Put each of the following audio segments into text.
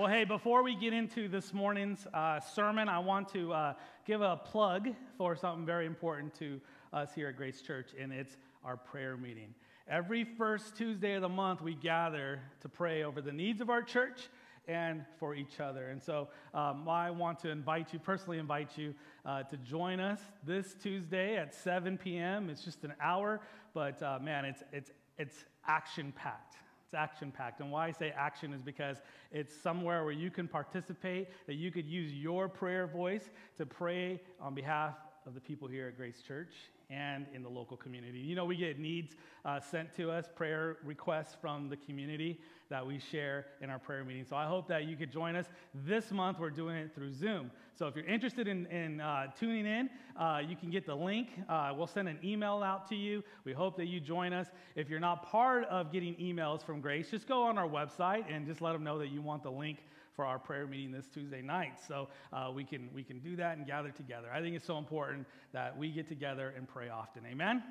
Well, hey, before we get into this morning's uh, sermon, I want to uh, give a plug for something very important to us here at Grace Church, and it's our prayer meeting. Every first Tuesday of the month, we gather to pray over the needs of our church and for each other. And so um, I want to invite you, personally invite you, uh, to join us this Tuesday at 7 p.m. It's just an hour, but uh, man, it's, it's, it's action packed. It's action packed. And why I say action is because it's somewhere where you can participate, that you could use your prayer voice to pray on behalf of the people here at Grace Church and in the local community. You know, we get needs uh, sent to us, prayer requests from the community that we share in our prayer meeting. So I hope that you could join us. This month, we're doing it through Zoom. So if you're interested in, in uh, tuning in, uh, you can get the link. Uh, we'll send an email out to you. We hope that you join us. If you're not part of getting emails from Grace, just go on our website and just let them know that you want the link for our prayer meeting this Tuesday night. So uh, we, can, we can do that and gather together. I think it's so important that we get together and pray often. Amen?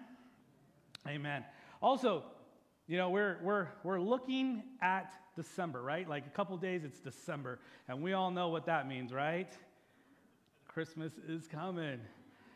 Amen. Also, you know, we're, we're, we're looking at December, right? Like a couple days, it's December. And we all know what that means, right? Christmas is coming.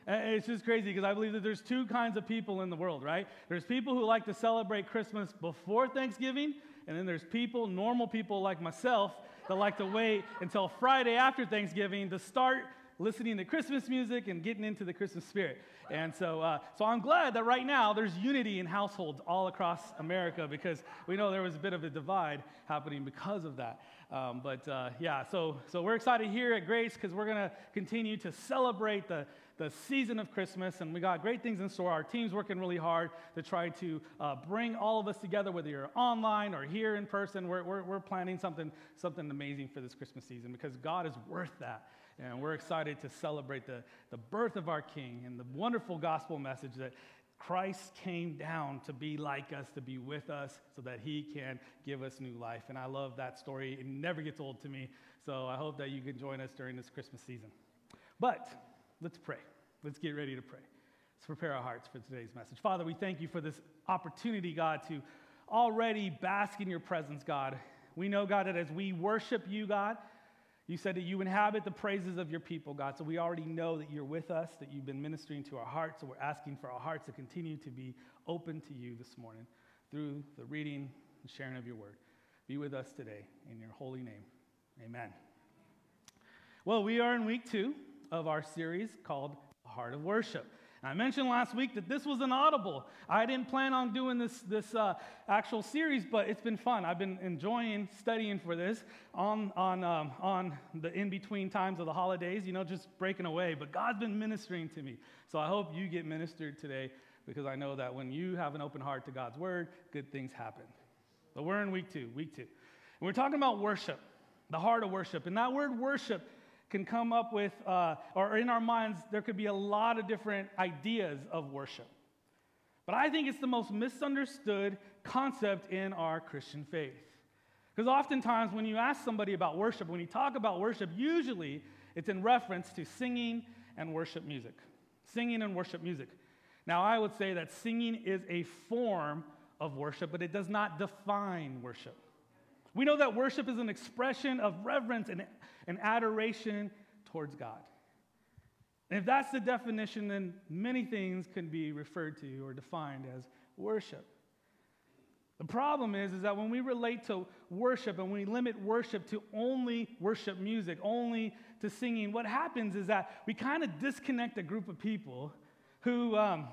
And it's just crazy because I believe that there's two kinds of people in the world, right? There's people who like to celebrate Christmas before Thanksgiving, and then there's people, normal people like myself, that like to wait until Friday after Thanksgiving to start listening to Christmas music and getting into the Christmas spirit. And so, uh, so I'm glad that right now there's unity in households all across America because we know there was a bit of a divide happening because of that. Um, but uh, yeah, so, so we're excited here at Grace because we're going to continue to celebrate the, the season of Christmas, and we got great things in store. Our team's working really hard to try to uh, bring all of us together, whether you're online or here in person. We're, we're, we're planning something, something amazing for this Christmas season because God is worth that. And we're excited to celebrate the, the birth of our King and the wonderful gospel message that Christ came down to be like us, to be with us, so that he can give us new life. And I love that story. It never gets old to me. So I hope that you can join us during this Christmas season. But let's pray. Let's get ready to pray. Let's prepare our hearts for today's message. Father, we thank you for this opportunity, God, to already bask in your presence, God. We know, God, that as we worship you, God, you said that you inhabit the praises of your people, God. So we already know that you're with us, that you've been ministering to our hearts. So we're asking for our hearts to continue to be open to you this morning through the reading and sharing of your word. Be with us today in your holy name. Amen. Well, we are in week two of our series called Heart of Worship. I mentioned last week that this was an audible. I didn't plan on doing this, this uh, actual series, but it's been fun. I've been enjoying studying for this on, on, um, on the in between times of the holidays, you know, just breaking away. But God's been ministering to me. So I hope you get ministered today because I know that when you have an open heart to God's word, good things happen. But we're in week two, week two. And we're talking about worship, the heart of worship. And that word worship can come up with, uh, or in our minds, there could be a lot of different ideas of worship. But I think it's the most misunderstood concept in our Christian faith. Because oftentimes, when you ask somebody about worship, when you talk about worship, usually it's in reference to singing and worship music. Singing and worship music. Now, I would say that singing is a form of worship, but it does not define worship. We know that worship is an expression of reverence and, and adoration towards God. And if that's the definition, then many things can be referred to or defined as worship. The problem is, is that when we relate to worship and we limit worship to only worship music, only to singing, what happens is that we kind of disconnect a group of people who um,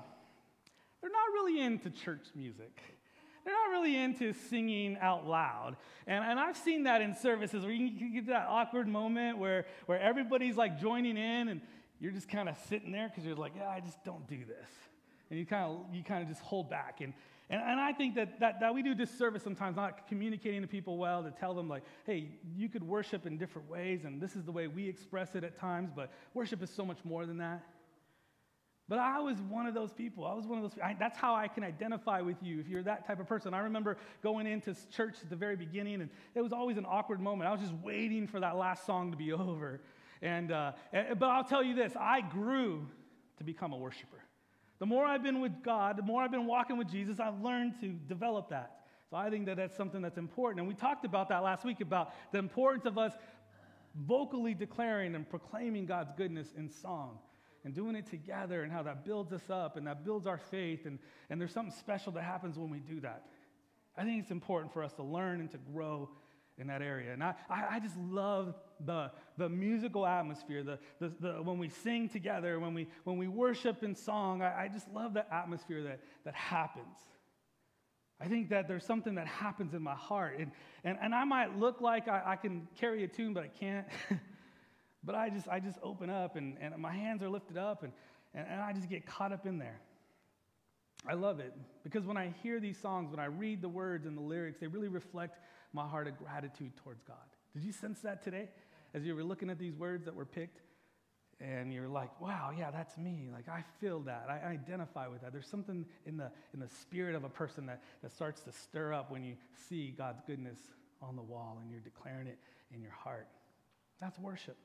they're not really into church music they're not really into singing out loud. And, and I've seen that in services where you can get that awkward moment where, where everybody's like joining in and you're just kind of sitting there because you're like, yeah, I just don't do this. And you kind of you kind of just hold back. And, and, and I think that, that, that we do disservice sometimes not communicating to people well to tell them like, hey, you could worship in different ways and this is the way we express it at times, but worship is so much more than that. But I was one of those people. I was one of those. I, that's how I can identify with you if you're that type of person. I remember going into church at the very beginning, and it was always an awkward moment. I was just waiting for that last song to be over. And, uh, but I'll tell you this I grew to become a worshiper. The more I've been with God, the more I've been walking with Jesus, I've learned to develop that. So I think that that's something that's important. And we talked about that last week about the importance of us vocally declaring and proclaiming God's goodness in song and doing it together and how that builds us up and that builds our faith. And, and there's something special that happens when we do that. I think it's important for us to learn and to grow in that area. And I, I, just love the, the musical atmosphere, the, the, the, when we sing together, when we, when we worship in song, I, I just love the atmosphere that, that happens. I think that there's something that happens in my heart. And, and, and I might look like I, I can carry a tune, but I can't. but I just, I just open up and, and my hands are lifted up and, and, and I just get caught up in there. I love it because when I hear these songs, when I read the words and the lyrics, they really reflect my heart of gratitude towards God. Did you sense that today as you were looking at these words that were picked? And you're like, wow, yeah, that's me. Like, I feel that. I identify with that. There's something in the, in the spirit of a person that, that starts to stir up when you see God's goodness on the wall and you're declaring it in your heart. That's worship.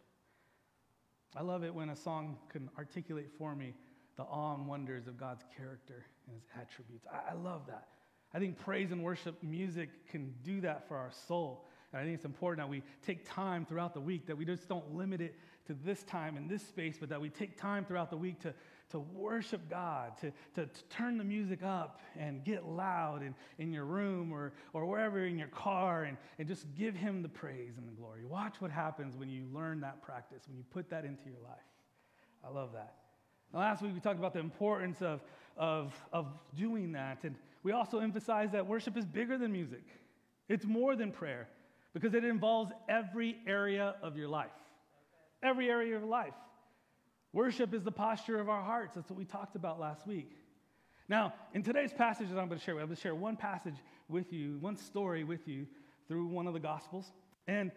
I love it when a song can articulate for me the awe and wonders of God's character and his attributes. I, I love that. I think praise and worship music can do that for our soul. And I think it's important that we take time throughout the week, that we just don't limit it to this time and this space, but that we take time throughout the week to, to worship God, to, to, to turn the music up and get loud in, in your room or, or wherever in your car and, and just give Him the praise and the glory. Watch what happens when you learn that practice, when you put that into your life. I love that. Now, last week we talked about the importance of, of, of doing that. And we also emphasized that worship is bigger than music, it's more than prayer because it involves every area of your life every area of life. Worship is the posture of our hearts. That's what we talked about last week. Now, in today's passage that I'm going to share, I'm going to share one passage with you, one story with you through one of the Gospels. And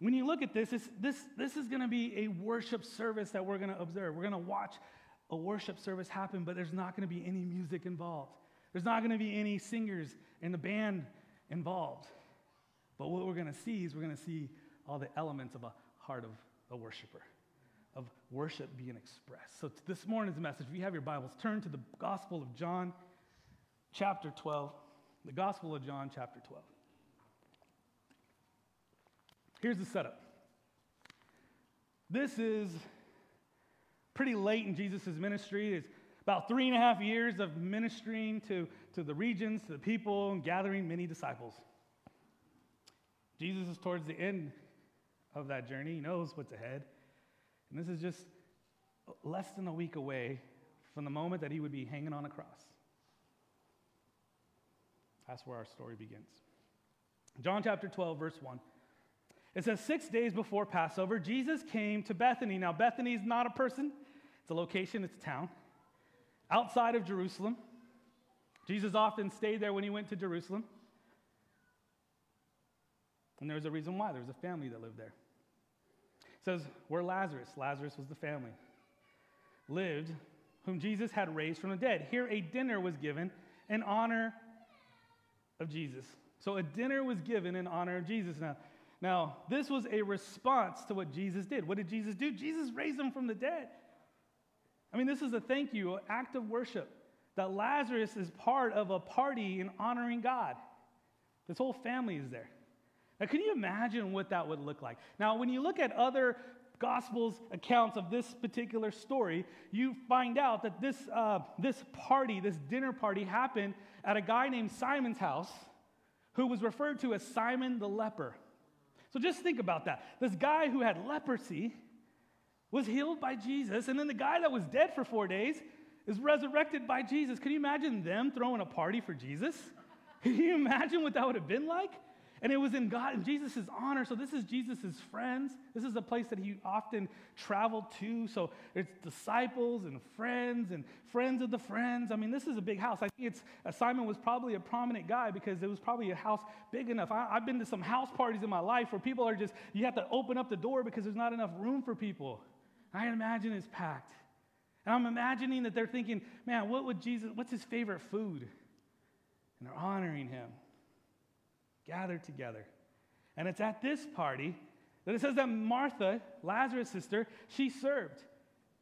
when you look at this, this, this is going to be a worship service that we're going to observe. We're going to watch a worship service happen, but there's not going to be any music involved. There's not going to be any singers in the band involved. But what we're going to see is we're going to see all the elements of a heart of a worshiper, of worship being expressed. So, this morning's message, if you have your Bibles, turn to the Gospel of John, chapter 12. The Gospel of John, chapter 12. Here's the setup. This is pretty late in Jesus' ministry. It's about three and a half years of ministering to, to the regions, to the people, and gathering many disciples. Jesus is towards the end of that journey. He knows what's ahead. And this is just less than a week away from the moment that he would be hanging on a cross. That's where our story begins. John chapter 12, verse 1. It says, Six days before Passover, Jesus came to Bethany. Now, Bethany is not a person, it's a location, it's a town. Outside of Jerusalem. Jesus often stayed there when he went to Jerusalem. And there was a reason why. There was a family that lived there. Says, where Lazarus, Lazarus was the family, lived, whom Jesus had raised from the dead. Here a dinner was given in honor of Jesus. So a dinner was given in honor of Jesus. Now, now, this was a response to what Jesus did. What did Jesus do? Jesus raised him from the dead. I mean, this is a thank you, an act of worship. That Lazarus is part of a party in honoring God. This whole family is there. Now, can you imagine what that would look like? Now, when you look at other Gospels accounts of this particular story, you find out that this, uh, this party, this dinner party, happened at a guy named Simon's house who was referred to as Simon the leper. So just think about that. This guy who had leprosy was healed by Jesus, and then the guy that was dead for four days is resurrected by Jesus. Can you imagine them throwing a party for Jesus? Can you imagine what that would have been like? And it was in God and Jesus' honor. So this is Jesus' friends. This is a place that he often traveled to. So it's disciples and friends and friends of the friends. I mean, this is a big house. I think it's uh, Simon was probably a prominent guy because it was probably a house big enough. I, I've been to some house parties in my life where people are just, you have to open up the door because there's not enough room for people. I can imagine it's packed. And I'm imagining that they're thinking, man, what would Jesus, what's his favorite food? And they're honoring him gathered together. And it's at this party that it says that Martha, Lazarus' sister, she served.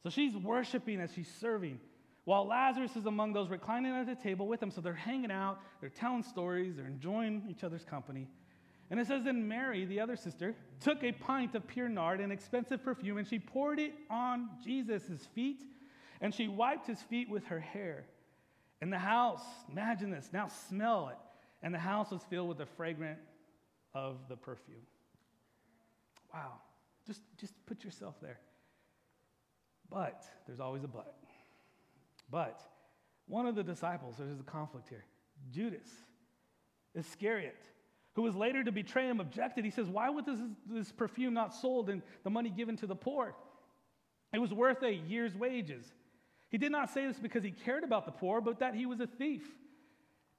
So she's worshiping as she's serving. while Lazarus is among those reclining at the table with him. So they're hanging out, they're telling stories, they're enjoying each other's company. And it says, Then Mary, the other sister, took a pint of pure nard, an expensive perfume, and she poured it on Jesus' feet, and she wiped his feet with her hair. And the house, imagine this, now smell it. And the house was filled with the fragrance of the perfume. Wow. Just, just put yourself there. But, there's always a but. But one of the disciples, there's a conflict here, Judas Iscariot, who was later to betray him, objected. He says, Why was this, this perfume not sold and the money given to the poor? It was worth a year's wages. He did not say this because he cared about the poor, but that he was a thief.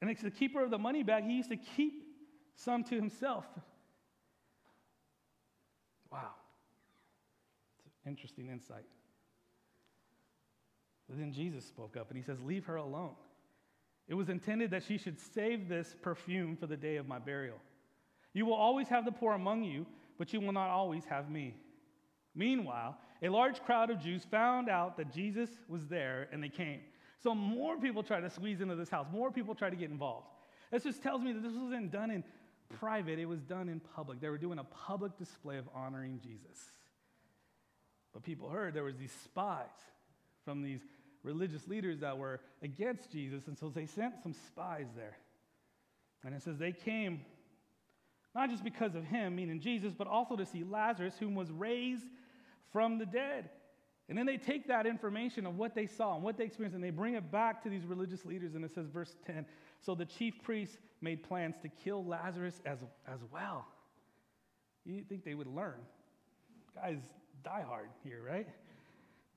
And as the keeper of the money bag, he used to keep some to himself. Wow. It's interesting insight. But then Jesus spoke up and he says, Leave her alone. It was intended that she should save this perfume for the day of my burial. You will always have the poor among you, but you will not always have me. Meanwhile, a large crowd of Jews found out that Jesus was there and they came. So more people try to squeeze into this house, more people try to get involved. This just tells me that this wasn't done in private, it was done in public. They were doing a public display of honoring Jesus. But people heard there was these spies from these religious leaders that were against Jesus, and so they sent some spies there. And it says they came not just because of him, meaning Jesus, but also to see Lazarus, whom was raised from the dead. And then they take that information of what they saw and what they experienced, and they bring it back to these religious leaders. And it says, verse 10 So the chief priests made plans to kill Lazarus as, as well. You think they would learn? Guys die hard here, right?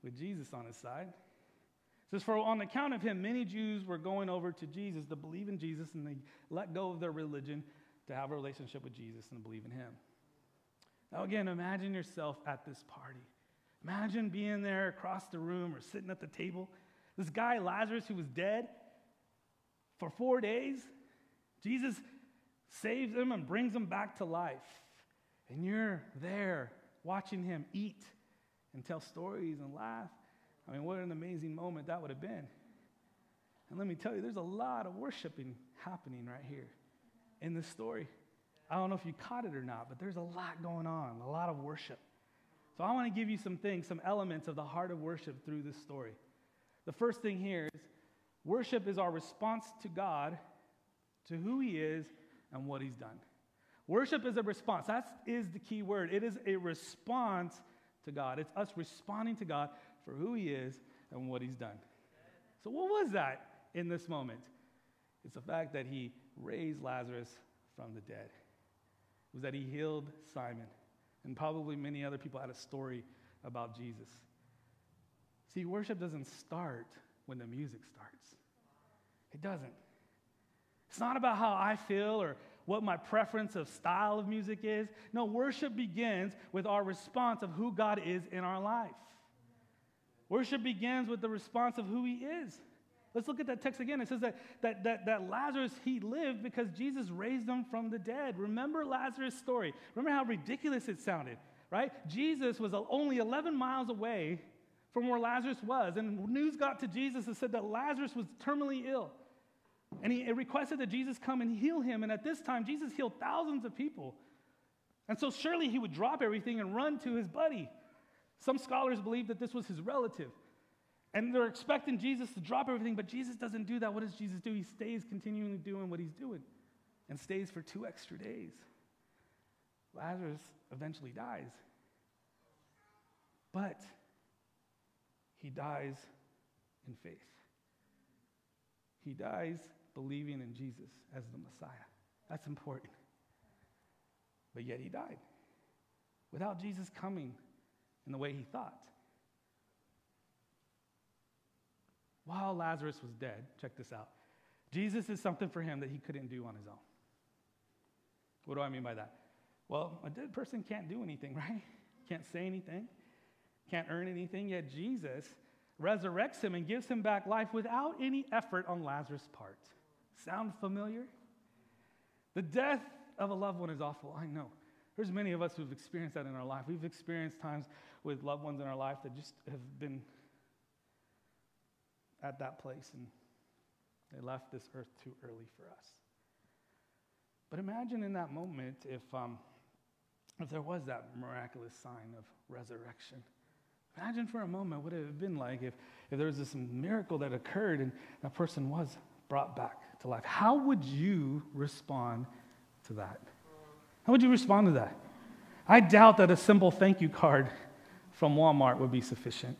With Jesus on his side says, For on account of him, many Jews were going over to Jesus to believe in Jesus, and they let go of their religion to have a relationship with Jesus and believe in him. Now, again, imagine yourself at this party. Imagine being there across the room or sitting at the table. This guy, Lazarus, who was dead for four days, Jesus saves him and brings him back to life. And you're there watching him eat and tell stories and laugh. I mean, what an amazing moment that would have been. And let me tell you, there's a lot of worshiping happening right here in this story. I don't know if you caught it or not, but there's a lot going on, a lot of worship. So I want to give you some things, some elements of the heart of worship through this story. The first thing here is worship is our response to God, to who He is, and what He's done. Worship is a response. That is the key word. It is a response to God. It's us responding to God for who he is and what he's done. So, what was that in this moment? It's the fact that he raised Lazarus from the dead. It was that he healed Simon. And probably many other people had a story about Jesus. See, worship doesn't start when the music starts, it doesn't. It's not about how I feel or what my preference of style of music is. No, worship begins with our response of who God is in our life. Worship begins with the response of who he is. Let's look at that text again. It says that, that, that, that Lazarus, he lived because Jesus raised him from the dead. Remember Lazarus' story. Remember how ridiculous it sounded, right? Jesus was only 11 miles away from where Lazarus was. And news got to Jesus and said that Lazarus was terminally ill. And he requested that Jesus come and heal him. And at this time, Jesus healed thousands of people. And so surely he would drop everything and run to his buddy. Some scholars believe that this was his relative. And they're expecting Jesus to drop everything, but Jesus doesn't do that. What does Jesus do? He stays continuing doing what he's doing and stays for two extra days. Lazarus eventually dies. But he dies in faith. He dies believing in Jesus as the Messiah. That's important. But yet he died. Without Jesus coming, in the way he thought. While Lazarus was dead, check this out. Jesus is something for him that he couldn't do on his own. What do I mean by that? Well, a dead person can't do anything, right? Can't say anything, can't earn anything, yet Jesus resurrects him and gives him back life without any effort on Lazarus' part. Sound familiar? The death of a loved one is awful, I know. There's many of us who've experienced that in our life. We've experienced times with loved ones in our life that just have been at that place and they left this earth too early for us. But imagine in that moment if, um, if there was that miraculous sign of resurrection. Imagine for a moment what it would have been like if, if there was this miracle that occurred and that person was brought back to life. How would you respond to that? How would you respond to that? I doubt that a simple thank you card from Walmart would be sufficient.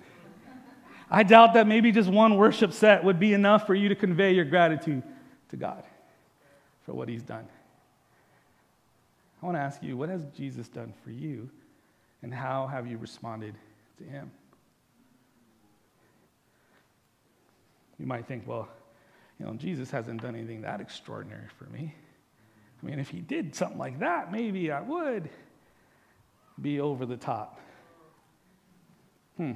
I doubt that maybe just one worship set would be enough for you to convey your gratitude to God for what He's done. I want to ask you, what has Jesus done for you, and how have you responded to Him? You might think, well, you know, Jesus hasn't done anything that extraordinary for me. I mean, if He did something like that, maybe I would be over the top. Hmm.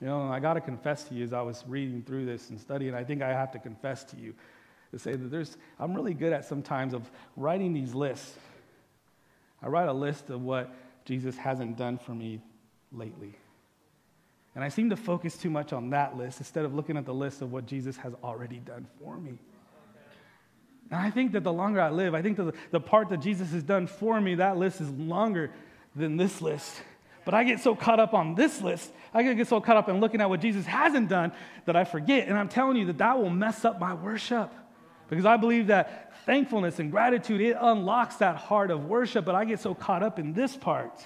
You know, I got to confess to you as I was reading through this and studying, I think I have to confess to you to say that there's, I'm really good at sometimes of writing these lists. I write a list of what Jesus hasn't done for me lately. And I seem to focus too much on that list instead of looking at the list of what Jesus has already done for me. And I think that the longer I live, I think that the, the part that Jesus has done for me, that list is longer than this list. But I get so caught up on this list, I get so caught up in looking at what Jesus hasn't done that I forget. And I'm telling you that that will mess up my worship. Because I believe that thankfulness and gratitude, it unlocks that heart of worship, but I get so caught up in this part.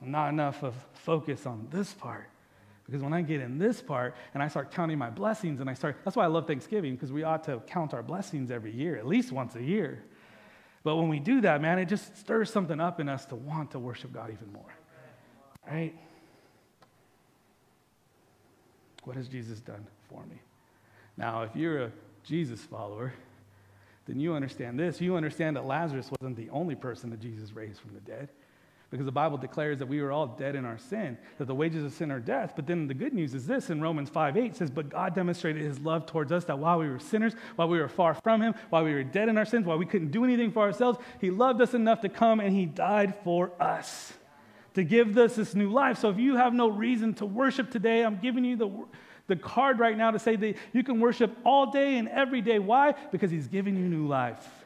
Not enough of focus on this part. Because when I get in this part and I start counting my blessings and I start, that's why I love Thanksgiving, because we ought to count our blessings every year, at least once a year. But when we do that, man, it just stirs something up in us to want to worship God even more. Right? What has Jesus done for me? Now, if you're a Jesus follower, then you understand this. You understand that Lazarus wasn't the only person that Jesus raised from the dead because the Bible declares that we were all dead in our sin, that the wages of sin are death. But then the good news is this in Romans 5 8 says, But God demonstrated his love towards us that while we were sinners, while we were far from him, while we were dead in our sins, while we couldn't do anything for ourselves, he loved us enough to come and he died for us to give us this new life. So if you have no reason to worship today, I'm giving you the, the card right now to say that you can worship all day and every day. Why? Because he's giving you new life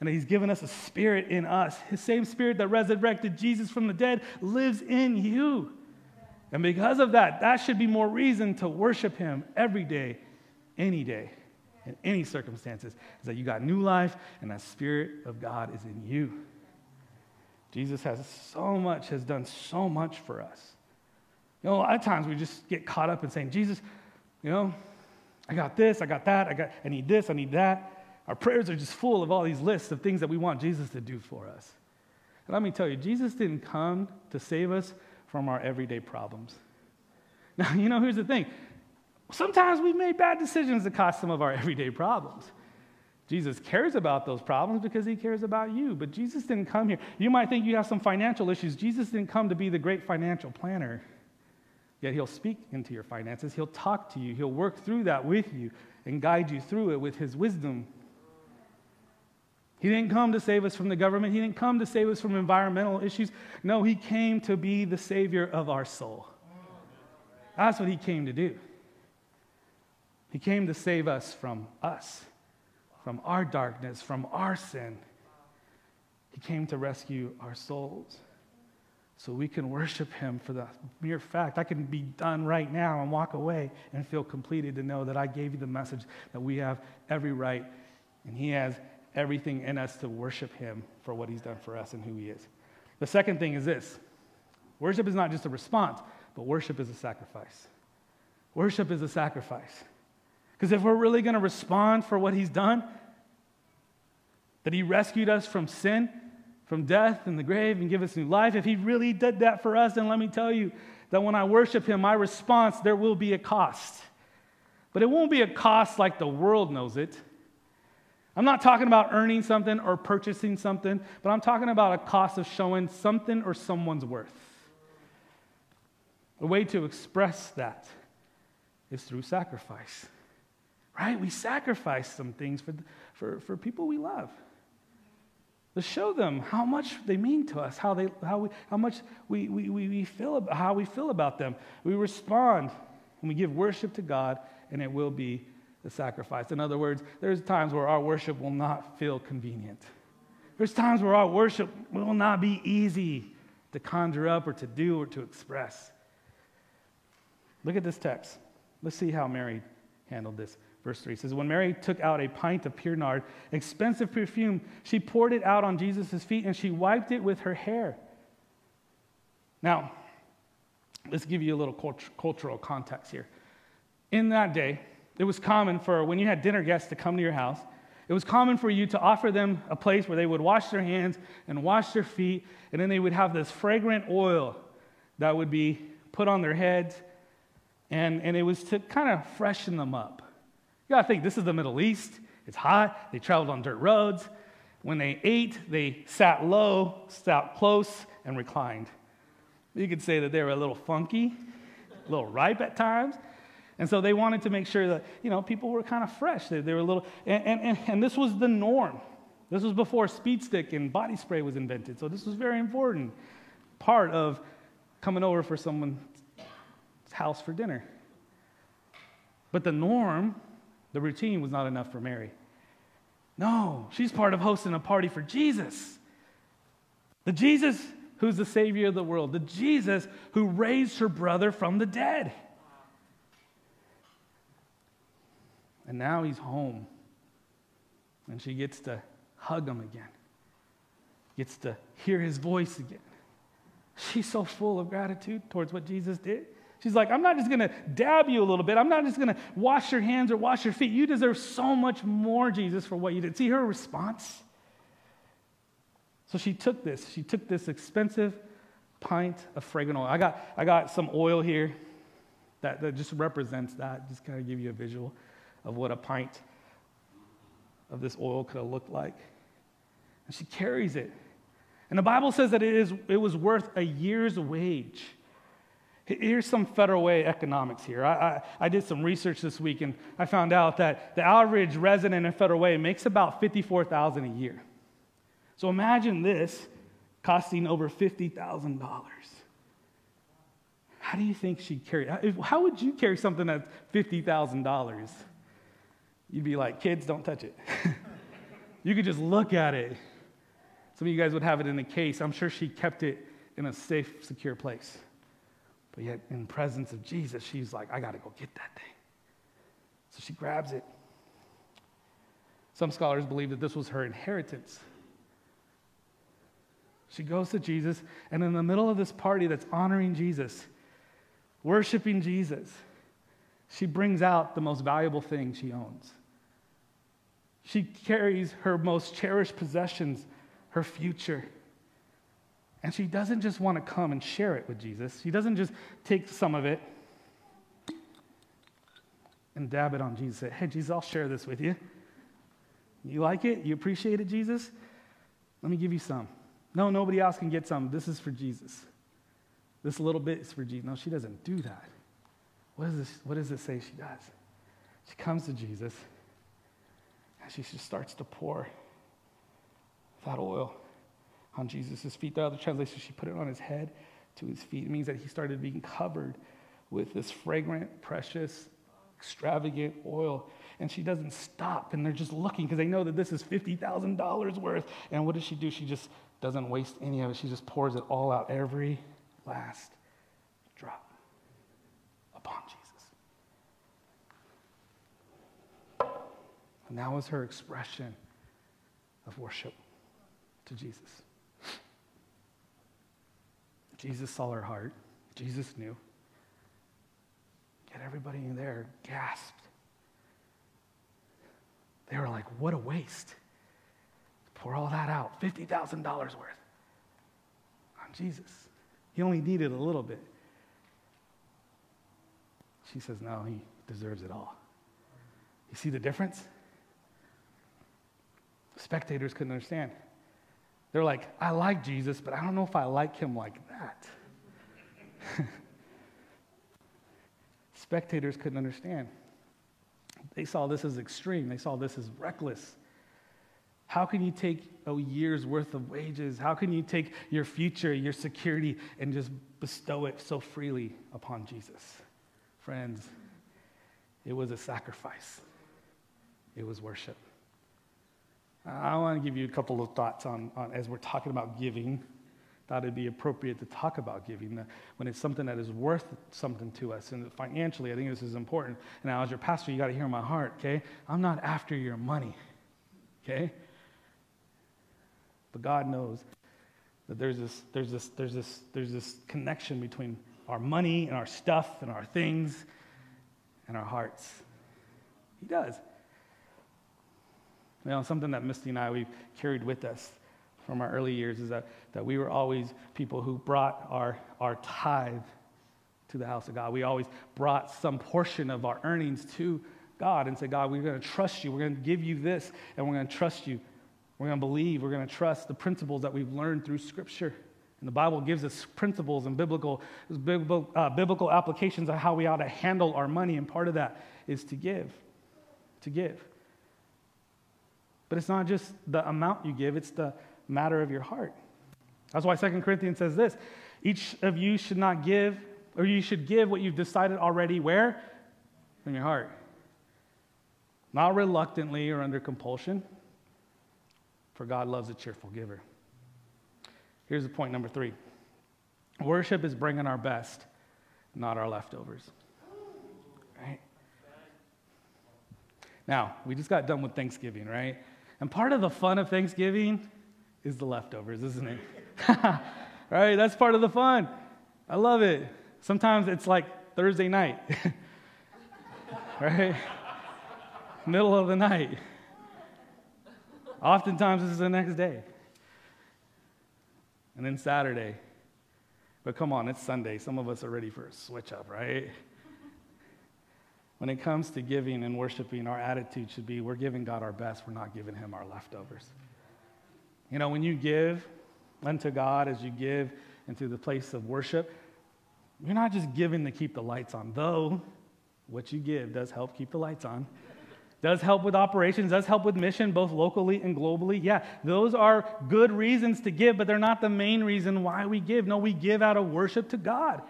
and that He's given us a spirit in us. His same spirit that resurrected Jesus from the dead lives in you. And because of that, that should be more reason to worship Him every day, any day, in any circumstances, is that you got new life and that Spirit of God is in you. Jesus has so much, has done so much for us. You know, a lot of times we just get caught up in saying, Jesus, you know, I got this, I got that, I got I need this, I need that. Our prayers are just full of all these lists of things that we want Jesus to do for us. And let me tell you, Jesus didn't come to save us from our everyday problems. Now, you know, here's the thing sometimes we've made bad decisions that cost some of our everyday problems. Jesus cares about those problems because he cares about you. But Jesus didn't come here. You might think you have some financial issues. Jesus didn't come to be the great financial planner. Yet he'll speak into your finances, he'll talk to you, he'll work through that with you and guide you through it with his wisdom he didn't come to save us from the government. He didn't come to save us from environmental issues. No, He came to be the Savior of our soul. That's what He came to do. He came to save us from us, from our darkness, from our sin. He came to rescue our souls so we can worship Him for the mere fact I can be done right now and walk away and feel completed to know that I gave you the message that we have every right and He has everything in us to worship Him for what He's done for us and who He is. The second thing is this worship is not just a response, but worship is a sacrifice. Worship is a sacrifice. Because if we're really going to respond for what He's done, that He rescued us from sin, from death and the grave, and give us new life, if He really did that for us, then let me tell you that when I worship Him, my response, there will be a cost. But it won't be a cost like the world knows it. I'm not talking about earning something or purchasing something, but I'm talking about a cost of showing something or someone's worth. A way to express that is through sacrifice, right? We sacrifice some things for, for, for people we love. Let's show them how much they mean to us, how, they, how, we, how much we, we, we feel about, how we feel about them. We respond and we give worship to God, and it will be the sacrifice. In other words, there's times where our worship will not feel convenient. There's times where our worship will not be easy to conjure up or to do or to express. Look at this text. Let's see how Mary handled this. Verse 3 says, When Mary took out a pint of pure nard, expensive perfume, she poured it out on Jesus' feet and she wiped it with her hair. Now, let's give you a little cult- cultural context here. In that day, it was common for when you had dinner guests to come to your house, it was common for you to offer them a place where they would wash their hands and wash their feet, and then they would have this fragrant oil that would be put on their heads, and, and it was to kind of freshen them up. You gotta think this is the Middle East. It's hot. They traveled on dirt roads. When they ate, they sat low, sat close, and reclined. You could say that they were a little funky, a little ripe at times. And so they wanted to make sure that, you know, people were kind of fresh. They, they were a little, and, and, and this was the norm. This was before speed stick and body spray was invented. So this was very important part of coming over for someone's house for dinner. But the norm the routine was not enough for Mary. No, she's part of hosting a party for Jesus. The Jesus who's the Savior of the world, the Jesus who raised her brother from the dead. And now he's home. And she gets to hug him again, gets to hear his voice again. She's so full of gratitude towards what Jesus did. She's like, I'm not just going to dab you a little bit. I'm not just going to wash your hands or wash your feet. You deserve so much more, Jesus, for what you did. See her response? So she took this. She took this expensive pint of fragrant oil. I got, I got some oil here that, that just represents that, just kind of give you a visual of what a pint of this oil could have looked like. And she carries it. And the Bible says that it, is, it was worth a year's wage. Here's some federal way economics here. I, I, I, did some research this week and I found out that the average resident in Federal Way makes about 54000 a year. So imagine this costing over $50,000. How do you think she'd carry How would you carry something that's $50,000? You'd be like, kids, don't touch it. you could just look at it. Some of you guys would have it in a case. I'm sure she kept it in a safe, secure place. But yet, in presence of Jesus, she's like, I got to go get that thing. So she grabs it. Some scholars believe that this was her inheritance. She goes to Jesus, and in the middle of this party that's honoring Jesus, worshiping Jesus, she brings out the most valuable thing she owns. She carries her most cherished possessions, her future. And she doesn't just want to come and share it with Jesus. She doesn't just take some of it and dab it on Jesus. Say, hey, Jesus, I'll share this with you. You like it? You appreciate it, Jesus? Let me give you some. No, nobody else can get some. This is for Jesus. This little bit is for Jesus. No, she doesn't do that. What, is this, what does it say she does? She comes to Jesus and she just starts to pour that oil on Jesus' feet. The other translation, she put it on his head to his feet. It means that he started being covered with this fragrant, precious, extravagant oil. And she doesn't stop. And they're just looking because they know that this is $50,000 worth. And what does she do? She just doesn't waste any of it. She just pours it all out, every last drop upon Jesus. And that was her expression of worship to Jesus. Jesus saw her heart. Jesus knew. Yet everybody in there gasped. They were like, what a waste. Pour all that out, $50,000 worth on Jesus. He only needed a little bit. She says, no, he deserves it all. You see the difference? Spectators couldn't understand. They're like, I like Jesus, but I don't know if I like him like that. Spectators couldn't understand. They saw this as extreme, they saw this as reckless. How can you take a year's worth of wages? How can you take your future, your security, and just bestow it so freely upon Jesus? Friends, it was a sacrifice, it was worship. I want to give you a couple of thoughts on, on as we're talking about giving. Thought it'd be appropriate to talk about giving when it's something that is worth something to us. And financially, I think this is important. Now, as your pastor, you got to hear my heart, okay? I'm not after your money, okay? But God knows that there's this, there's this, there's this, there's this connection between our money and our stuff and our things and our hearts. He does. You know, something that Misty and I, we've carried with us from our early years is that, that we were always people who brought our, our tithe to the house of God. We always brought some portion of our earnings to God and said, God, we're going to trust you. We're going to give you this, and we're going to trust you. We're going to believe. We're going to trust the principles that we've learned through Scripture. And the Bible gives us principles and biblical, biblical, uh, biblical applications of how we ought to handle our money, and part of that is to give. To give. But it's not just the amount you give, it's the matter of your heart. That's why 2 Corinthians says this each of you should not give, or you should give what you've decided already where? In your heart. Not reluctantly or under compulsion, for God loves a cheerful giver. Here's the point number three worship is bringing our best, not our leftovers. Right? Now, we just got done with Thanksgiving, right? And part of the fun of Thanksgiving is the leftovers, isn't it? right? That's part of the fun. I love it. Sometimes it's like Thursday night, right? Middle of the night. Oftentimes it's the next day. And then Saturday. But come on, it's Sunday. Some of us are ready for a switch up, right? When it comes to giving and worshiping, our attitude should be we're giving God our best, we're not giving Him our leftovers. You know, when you give unto God as you give into the place of worship, you're not just giving to keep the lights on, though what you give does help keep the lights on. Does help with operations, does help with mission, both locally and globally. Yeah, those are good reasons to give, but they're not the main reason why we give. No, we give out of worship to God.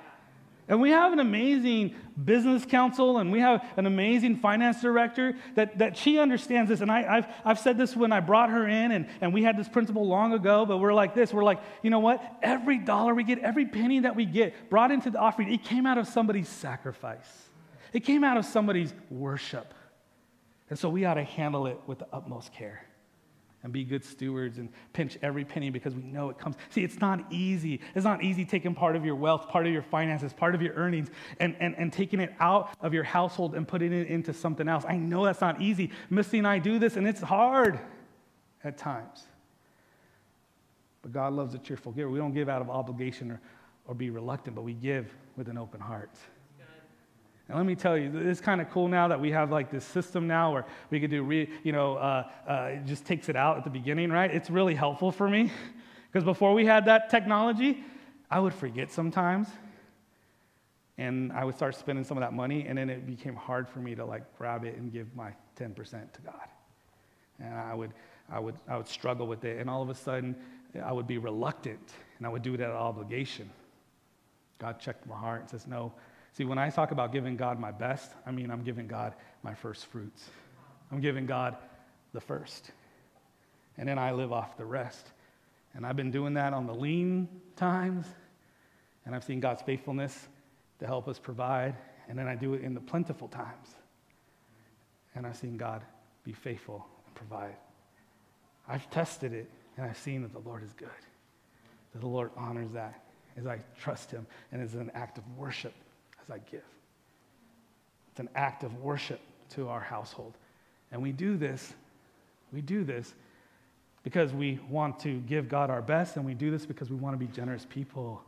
And we have an amazing business council and we have an amazing finance director that, that she understands this. And I, have I've said this when I brought her in, and, and we had this principle long ago, but we're like this. We're like, you know what? Every dollar we get, every penny that we get brought into the offering, it came out of somebody's sacrifice, it came out of somebody's worship. And so we ought to handle it with the utmost care and be good stewards and pinch every penny because we know it comes. See, it's not easy. It's not easy taking part of your wealth, part of your finances, part of your earnings, and, and, and taking it out of your household and putting it into something else. I know that's not easy. Misty and I do this, and it's hard at times. But God loves a cheerful giver. We don't give out of obligation or, or be reluctant, but we give with an open heart. And let me tell you, it's kind of cool now that we have like this system now where we could do, re, you know, uh, uh, it just takes it out at the beginning, right? It's really helpful for me because before we had that technology, I would forget sometimes, and I would start spending some of that money, and then it became hard for me to like grab it and give my 10% to God, and I would, I would, I would struggle with it, and all of a sudden, I would be reluctant, and I would do it out of obligation. God checked my heart and says, no. See, when I talk about giving God my best, I mean I'm giving God my first fruits. I'm giving God the first. And then I live off the rest. And I've been doing that on the lean times, and I've seen God's faithfulness to help us provide. And then I do it in the plentiful times. And I've seen God be faithful and provide. I've tested it, and I've seen that the Lord is good, that the Lord honors that as I trust Him and as an act of worship as I give. It's an act of worship to our household. And we do this, we do this because we want to give God our best, and we do this because we want to be generous people.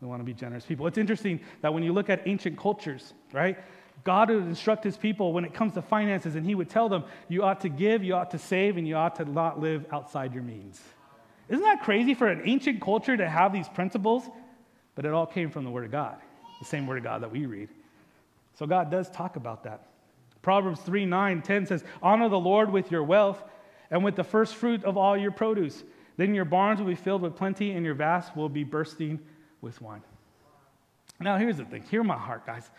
We want to be generous people. It's interesting that when you look at ancient cultures, right? God would instruct his people when it comes to finances, and he would tell them, you ought to give, you ought to save, and you ought to not live outside your means. Isn't that crazy for an ancient culture to have these principles? But it all came from the Word of God the same word of God that we read. So God does talk about that. Proverbs 3 9, 10 says, Honor the Lord with your wealth and with the first fruit of all your produce. Then your barns will be filled with plenty, and your vats will be bursting with wine. Now, here's the thing hear my heart, guys.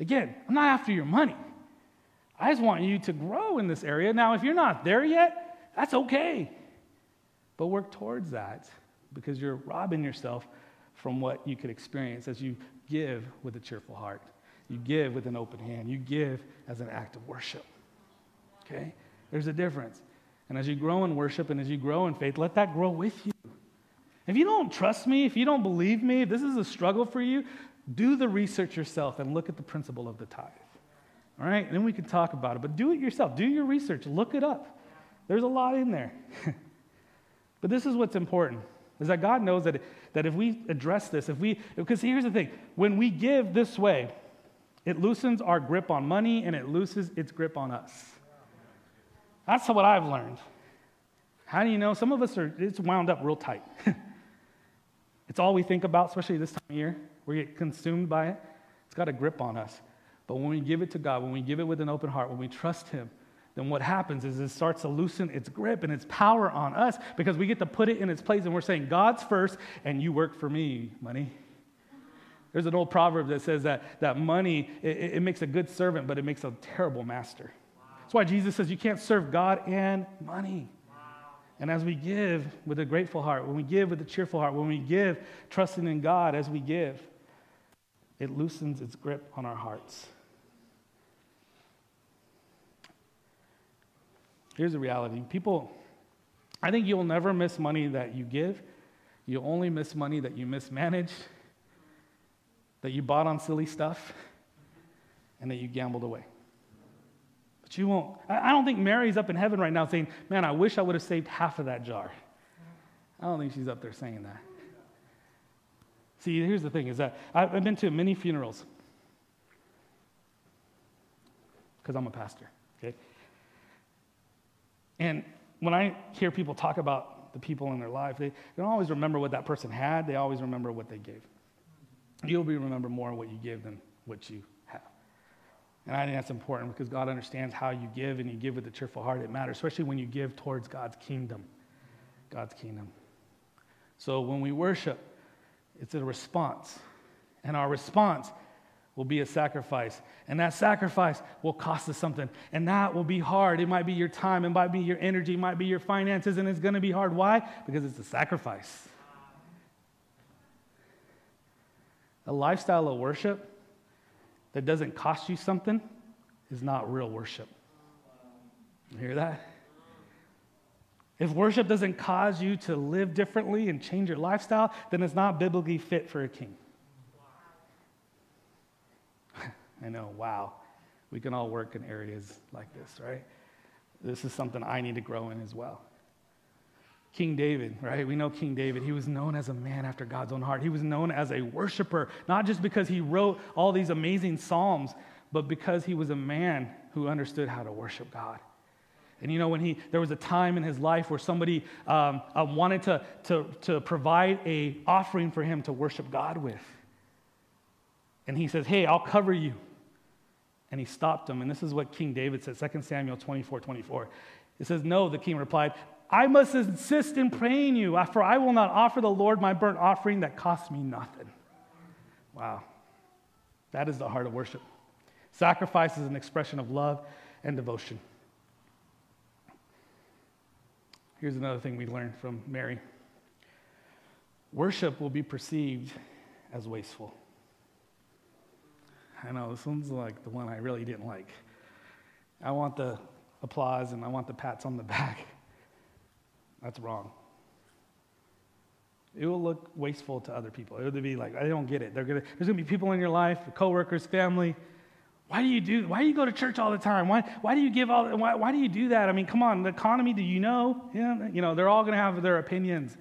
Again, I'm not after your money. I just want you to grow in this area. Now, if you're not there yet, that's okay. But work towards that because you're robbing yourself from what you could experience as you give with a cheerful heart. You give with an open hand. You give as an act of worship. Okay? There's a difference. And as you grow in worship and as you grow in faith, let that grow with you. If you don't trust me, if you don't believe me, if this is a struggle for you, do the research yourself and look at the principle of the tithe. All right? And then we can talk about it. But do it yourself. Do your research. Look it up. There's a lot in there. but this is what's important is that God knows that, that if we address this, if we, because here's the thing when we give this way, it loosens our grip on money and it loosens its grip on us. That's what I've learned. How do you know? Some of us are, it's wound up real tight. it's all we think about, especially this time of year. We get consumed by it. It's got a grip on us. But when we give it to God, when we give it with an open heart, when we trust Him, then what happens is it starts to loosen its grip and its power on us because we get to put it in its place and we're saying, God's first and you work for me, money. There's an old proverb that says that, that money, it, it makes a good servant, but it makes a terrible master. Wow. That's why Jesus says you can't serve God and money. And as we give with a grateful heart, when we give with a cheerful heart, when we give trusting in God as we give, it loosens its grip on our hearts. Here's the reality people, I think you'll never miss money that you give. You'll only miss money that you mismanaged, that you bought on silly stuff, and that you gambled away. But you won't. I don't think Mary's up in heaven right now saying, Man, I wish I would have saved half of that jar. I don't think she's up there saying that. See, here's the thing is that I've been to many funerals because I'm a pastor? And when I hear people talk about the people in their life, they, they don't always remember what that person had, they always remember what they gave. You'll be remember more what you give than what you have. And I think that's important because God understands how you give and you give with a cheerful heart. It matters, especially when you give towards God's kingdom. God's kingdom. So when we worship, it's a response. And our response will be a sacrifice. And that sacrifice will cost us something. And that will be hard. It might be your time, it might be your energy, it might be your finances, and it's going to be hard. Why? Because it's a sacrifice. A lifestyle of worship that doesn't cost you something is not real worship. You hear that? If worship doesn't cause you to live differently and change your lifestyle, then it's not biblically fit for a king. I know, wow. We can all work in areas like this, right? This is something I need to grow in as well. King David, right? We know King David. He was known as a man after God's own heart. He was known as a worshiper, not just because he wrote all these amazing psalms, but because he was a man who understood how to worship God. And you know, when he, there was a time in his life where somebody um, uh, wanted to, to, to provide a offering for him to worship God with. And he says, Hey, I'll cover you. And he stopped him. And this is what King David said, 2 Samuel 24 24. It says, No, the king replied, I must insist in praying you, uh, for I will not offer the Lord my burnt offering that costs me nothing. Wow. That is the heart of worship. Sacrifice is an expression of love and devotion. Here's another thing we learned from Mary worship will be perceived as wasteful. I know this one's like the one I really didn't like. I want the applause and I want the pats on the back. That's wrong. It will look wasteful to other people. It will be like, I don't get it. Gonna, there's going to be people in your life, coworkers, family. Why do you do? Why do you go to church all the time? Why, why do you give all? Why, why do you do that? I mean, come on, the economy. Do you know? Yeah, you know, they're all going to have their opinions.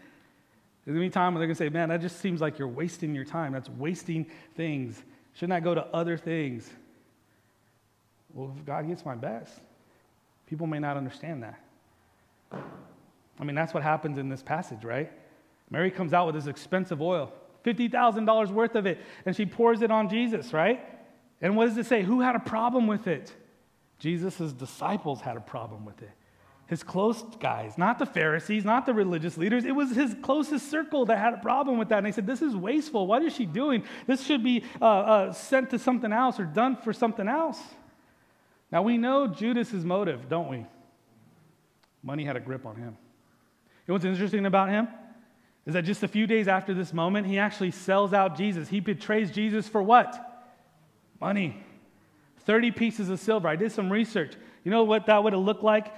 There's going to be time when they're going to say, "Man, that just seems like you're wasting your time. That's wasting things." Shouldn't I go to other things? Well, if God gets my best, people may not understand that. I mean, that's what happens in this passage, right? Mary comes out with this expensive oil, $50,000 worth of it, and she pours it on Jesus, right? And what does it say? Who had a problem with it? Jesus' disciples had a problem with it. His close guys, not the Pharisees, not the religious leaders. It was his closest circle that had a problem with that. And they said, This is wasteful. What is she doing? This should be uh, uh, sent to something else or done for something else. Now we know Judas's motive, don't we? Money had a grip on him. Know what's interesting about him? Is that just a few days after this moment, he actually sells out Jesus. He betrays Jesus for what? Money. 30 pieces of silver. I did some research. You know what that would have looked like?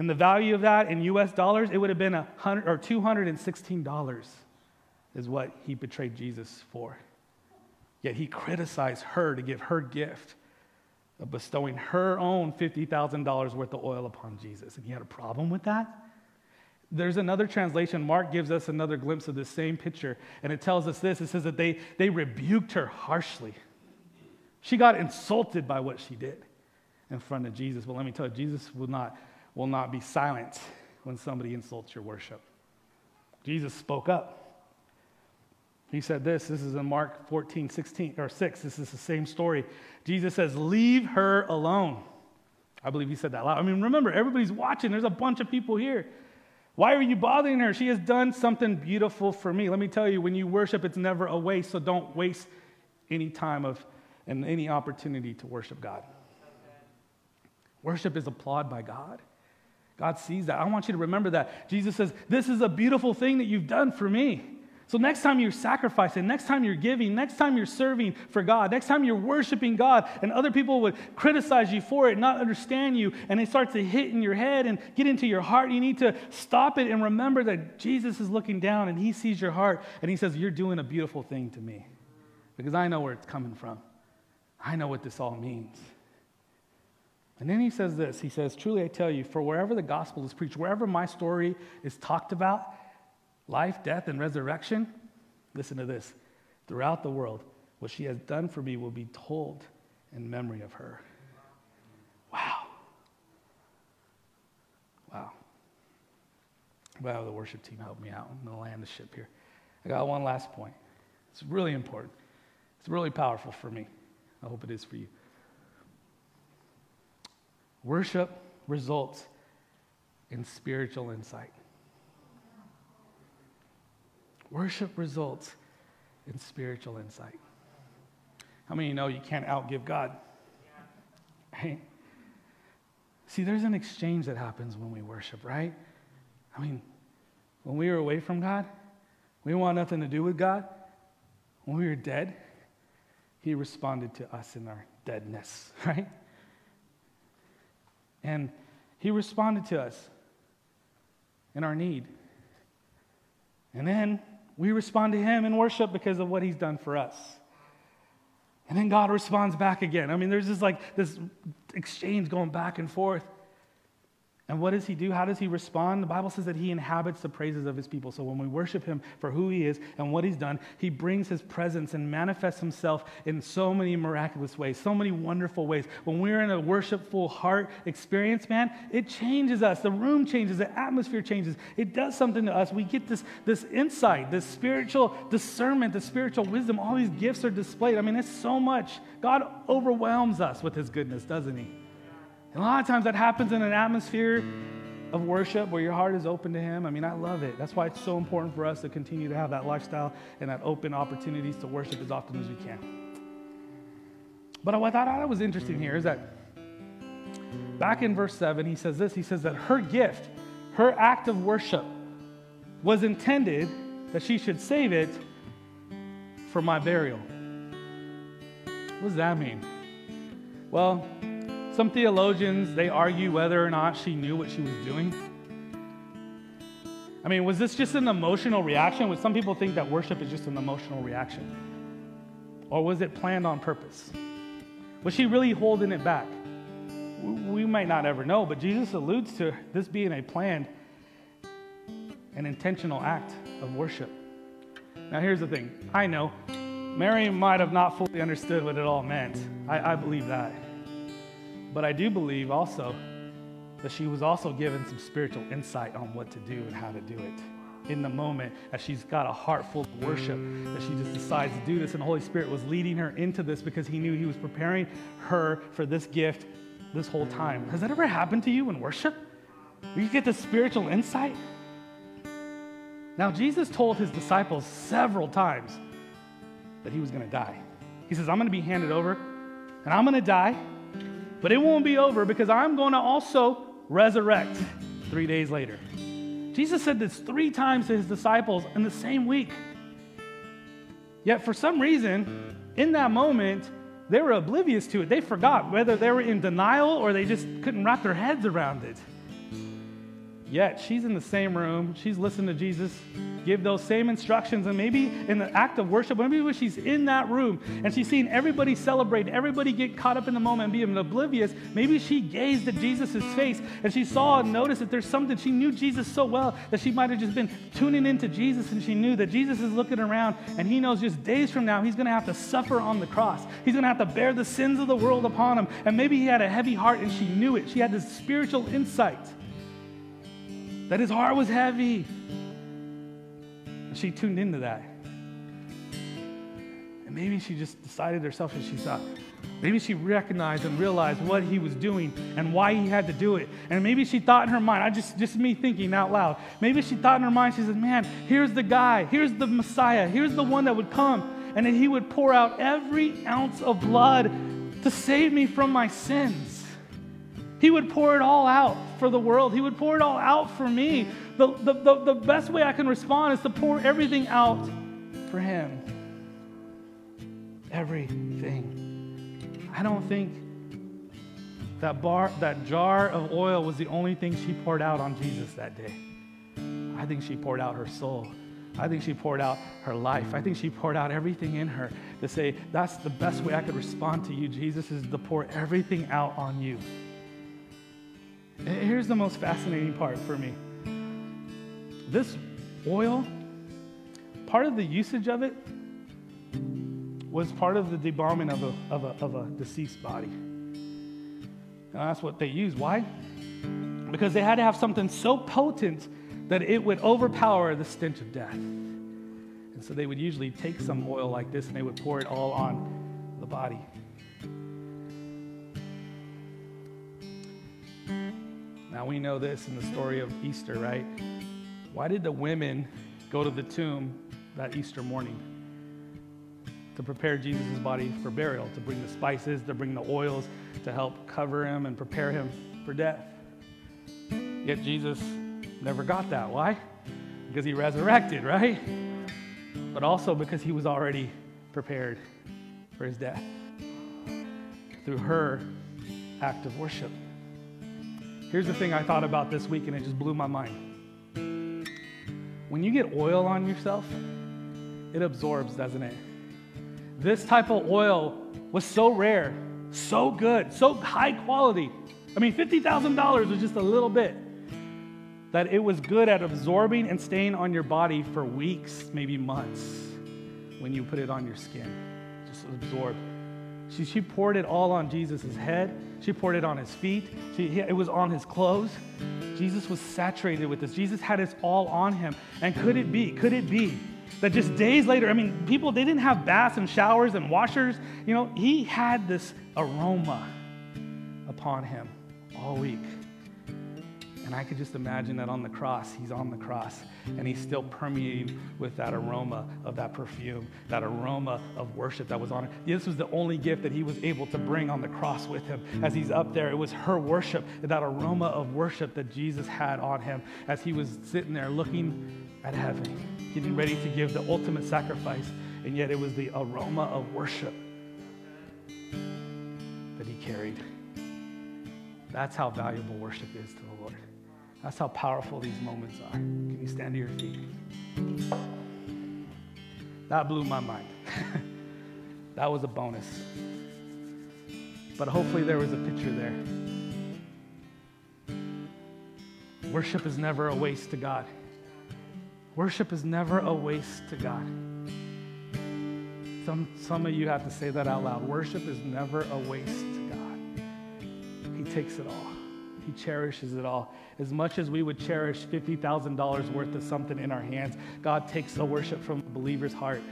And the value of that in US dollars, it would have been a hundred or $216 is what he betrayed Jesus for. Yet he criticized her to give her gift of bestowing her own $50,000 worth of oil upon Jesus. And he had a problem with that? There's another translation. Mark gives us another glimpse of the same picture, and it tells us this it says that they, they rebuked her harshly. She got insulted by what she did in front of Jesus. But let me tell you, Jesus will not will not be silent when somebody insults your worship. Jesus spoke up. He said this, this is in Mark 14, 16, or 6. This is the same story. Jesus says, Leave her alone. I believe he said that loud. I mean, remember, everybody's watching. There's a bunch of people here. Why are you bothering her? She has done something beautiful for me. Let me tell you, when you worship, it's never a waste, so don't waste any time of and any opportunity to worship God. Worship is applauded by God. God sees that. I want you to remember that. Jesus says, This is a beautiful thing that you've done for me. So, next time you're sacrificing, next time you're giving, next time you're serving for God, next time you're worshiping God, and other people would criticize you for it, not understand you, and it starts to hit in your head and get into your heart, you need to stop it and remember that Jesus is looking down and he sees your heart and he says, You're doing a beautiful thing to me because I know where it's coming from. I know what this all means. And then he says this He says, Truly I tell you, for wherever the gospel is preached, wherever my story is talked about, life, death, and resurrection, listen to this. Throughout the world, what she has done for me will be told in memory of her. Wow. Wow. Wow, the worship team helped me out. I'm going to land the ship here. I got one last point. It's really important. It's really powerful for me. I hope it is for you. Worship results in spiritual insight. Worship results in spiritual insight. How many of you know you can't outgive God? Right? See, there's an exchange that happens when we worship, right? I mean, when we were away from God, we want nothing to do with God. When we were dead, He responded to us in our deadness, right? And he responded to us in our need. And then we respond to him in worship because of what he's done for us. And then God responds back again. I mean, there's just like this exchange going back and forth. And what does he do? How does he respond? The Bible says that he inhabits the praises of his people. So when we worship him for who he is and what he's done, he brings his presence and manifests himself in so many miraculous ways, so many wonderful ways. When we're in a worshipful heart experience, man, it changes us. The room changes, the atmosphere changes. It does something to us. We get this, this insight, this spiritual discernment, the spiritual wisdom. All these gifts are displayed. I mean, it's so much. God overwhelms us with his goodness, doesn't he? And a lot of times that happens in an atmosphere of worship where your heart is open to Him. I mean, I love it. That's why it's so important for us to continue to have that lifestyle and that open opportunities to worship as often as we can. But what I thought was interesting here is that back in verse 7, he says this He says that her gift, her act of worship, was intended that she should save it for my burial. What does that mean? Well, some theologians, they argue whether or not she knew what she was doing. I mean, was this just an emotional reaction? Would some people think that worship is just an emotional reaction? Or was it planned on purpose? Was she really holding it back? We might not ever know, but Jesus alludes to this being a planned an intentional act of worship. Now, here's the thing I know Mary might have not fully understood what it all meant. I, I believe that. But I do believe also that she was also given some spiritual insight on what to do and how to do it in the moment as she's got a heart full of worship that she just decides to do this and the holy spirit was leading her into this because he knew he was preparing her for this gift this whole time has that ever happened to you in worship You get this spiritual insight. Now, Jesus told his disciples several times that he was going to die. He says, I'm going to be handed over and I'm going to die, but it won't be over because I'm going to also resurrect three days later. Jesus said this three times to his disciples in the same week. Yet, for some reason, in that moment, they were oblivious to it. They forgot whether they were in denial or they just couldn't wrap their heads around it. Yet she's in the same room. She's listening to Jesus give those same instructions. And maybe in the act of worship, maybe when she's in that room and she's seeing everybody celebrate, everybody get caught up in the moment and being oblivious, maybe she gazed at Jesus' face and she saw and noticed that there's something. She knew Jesus so well that she might have just been tuning into Jesus and she knew that Jesus is looking around and he knows just days from now he's going to have to suffer on the cross. He's going to have to bear the sins of the world upon him. And maybe he had a heavy heart and she knew it. She had this spiritual insight that his heart was heavy. And she tuned into that. And maybe she just decided herself and she thought, maybe she recognized and realized what he was doing and why he had to do it. And maybe she thought in her mind, I just just me thinking out loud. Maybe she thought in her mind, she said, Man, here's the guy, here's the Messiah, here's the one that would come, and that he would pour out every ounce of blood to save me from my sins. He would pour it all out for the world. He would pour it all out for me. The, the, the, the, best way I can respond is to pour everything out for Him. Everything. I don't think that, bar, that jar of oil was the only thing she poured out on Jesus that day. I think she poured out her soul. I think she poured out her life. I think she poured out everything in her to say, That's the best way I could respond to you, Jesus, is to pour everything out on you. Here's the most fascinating part for me this oil, part of the usage of it was part of the debalming of a, of a, of a deceased body. And that's what they used. Why? Because they had to have something so potent that it would overpower the stench of death. And so they would usually take some oil like this and they would pour it all on the body. Now we know this in the story of Easter, right? Why did the women go to the tomb that Easter morning? To prepare Jesus' body for burial, to bring the spices, to bring the oils, to help cover him and prepare him for death. Yet Jesus never got that. Why? Because he resurrected, right? But also because he was already prepared for his death through her act of worship. Here's the thing I thought about this week, and it just blew my mind. When you get oil on yourself, it absorbs, doesn't it? This type of oil was so rare, so good, so high quality. I mean, $50,000 was just a little bit. That it was good at absorbing and staying on your body for weeks, maybe months, when you put it on your skin. Just absorb. She, she poured it all on Jesus' head she poured it on his feet. She, it was on his clothes. Jesus was saturated with this. Jesus had it all on him. And could it be, could it be that just days later, I mean, people, they didn't have baths and showers and washers. You know, he had this aroma upon him all week. And I could just imagine that on the cross, he's on the cross and he's still permeating with that aroma of that perfume, that aroma of worship that was on it. This was the only gift that he was able to bring on the cross with him as he's up there. It was her worship, that aroma of worship that Jesus had on him as he was sitting there looking at heaven, getting ready to give the ultimate sacrifice. And yet it was the aroma of worship that he carried. That's how valuable worship is to. That's how powerful these moments are. Can you stand to your feet? That blew my mind. that was a bonus. But hopefully, there was a picture there. Worship is never a waste to God. Worship is never a waste to God. Some, some of you have to say that out loud. Worship is never a waste to God. He takes it all, He cherishes it all. As much as we would cherish $50,000 worth of something in our hands, God takes the worship from a believer's heart,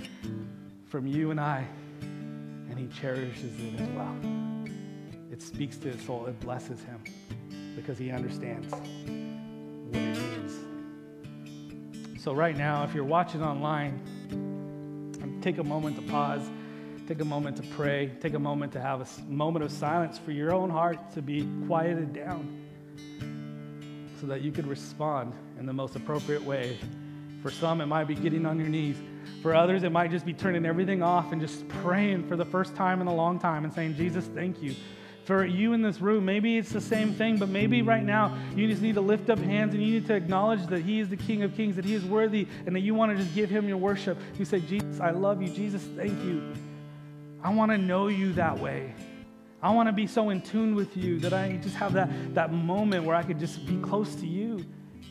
from you and I, and He cherishes it as well. It speaks to his soul, it blesses him because He understands what it is. So, right now, if you're watching online, take a moment to pause, take a moment to pray, take a moment to have a moment of silence for your own heart to be quieted down so that you could respond in the most appropriate way. For some, it might be getting on your knees. For others, it might just be turning everything off and just praying for the first time in a long time and saying, Jesus, thank you. For you in this room, maybe it's the same thing, but maybe right now you just need to lift up hands and you need to acknowledge that He is the King of Kings, that He is worthy, and that you want to just give Him your worship. You say, Jesus, I love you. Jesus, thank you. I want to know you that way. I want to be so in tune with you that I just have that, that moment where I could just be close to you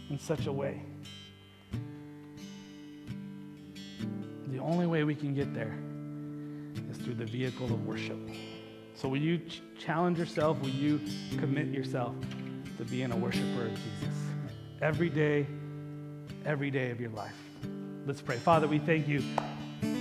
in such a way. The only way we can get there is through the vehicle of worship. So, will you ch- challenge yourself? Will you commit yourself to being a worshiper of Jesus every day, every day of your life? Let's pray. Father, we thank you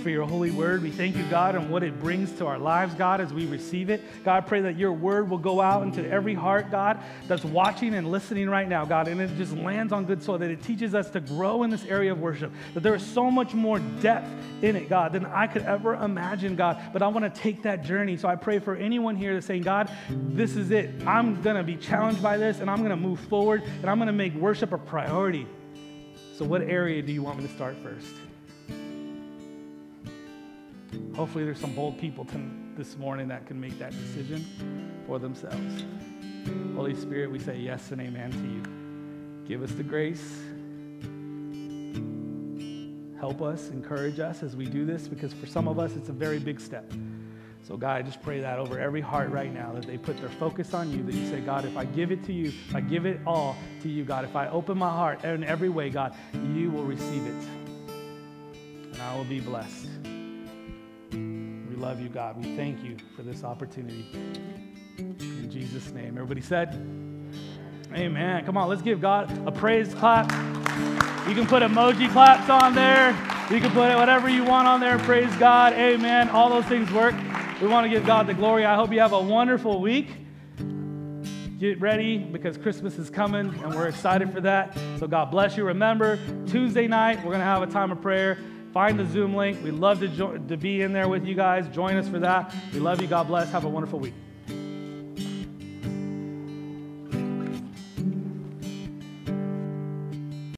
for your holy word. We thank you, God, and what it brings to our lives, God, as we receive it. God, I pray that your word will go out into every heart, God, that's watching and listening right now, God, and it just lands on good soil, that it teaches us to grow in this area of worship, that there is so much more depth in it, God, than I could ever imagine, God. But I want to take that journey. So I pray for anyone here that's saying, God, this is it. I'm going to be challenged by this, and I'm going to move forward, and I'm going to make worship a priority. So, what area do you want me to start first? Hopefully, there's some bold people to, this morning that can make that decision for themselves. Holy Spirit, we say yes and amen to you. Give us the grace. Help us, encourage us as we do this, because for some of us, it's a very big step. So, God, I just pray that over every heart right now, that they put their focus on you, that you say, God, if I give it to you, if I give it all to you, God, if I open my heart in every way, God, you will receive it. And I will be blessed love you, God. We thank you for this opportunity. In Jesus' name. Everybody said, Amen. Come on, let's give God a praise clap. You can put emoji claps on there. You can put whatever you want on there. Praise God. Amen. All those things work. We want to give God the glory. I hope you have a wonderful week. Get ready because Christmas is coming and we're excited for that. So God bless you. Remember, Tuesday night, we're going to have a time of prayer. Find the Zoom link. We'd love to, jo- to be in there with you guys. Join us for that. We love you. God bless. Have a wonderful week.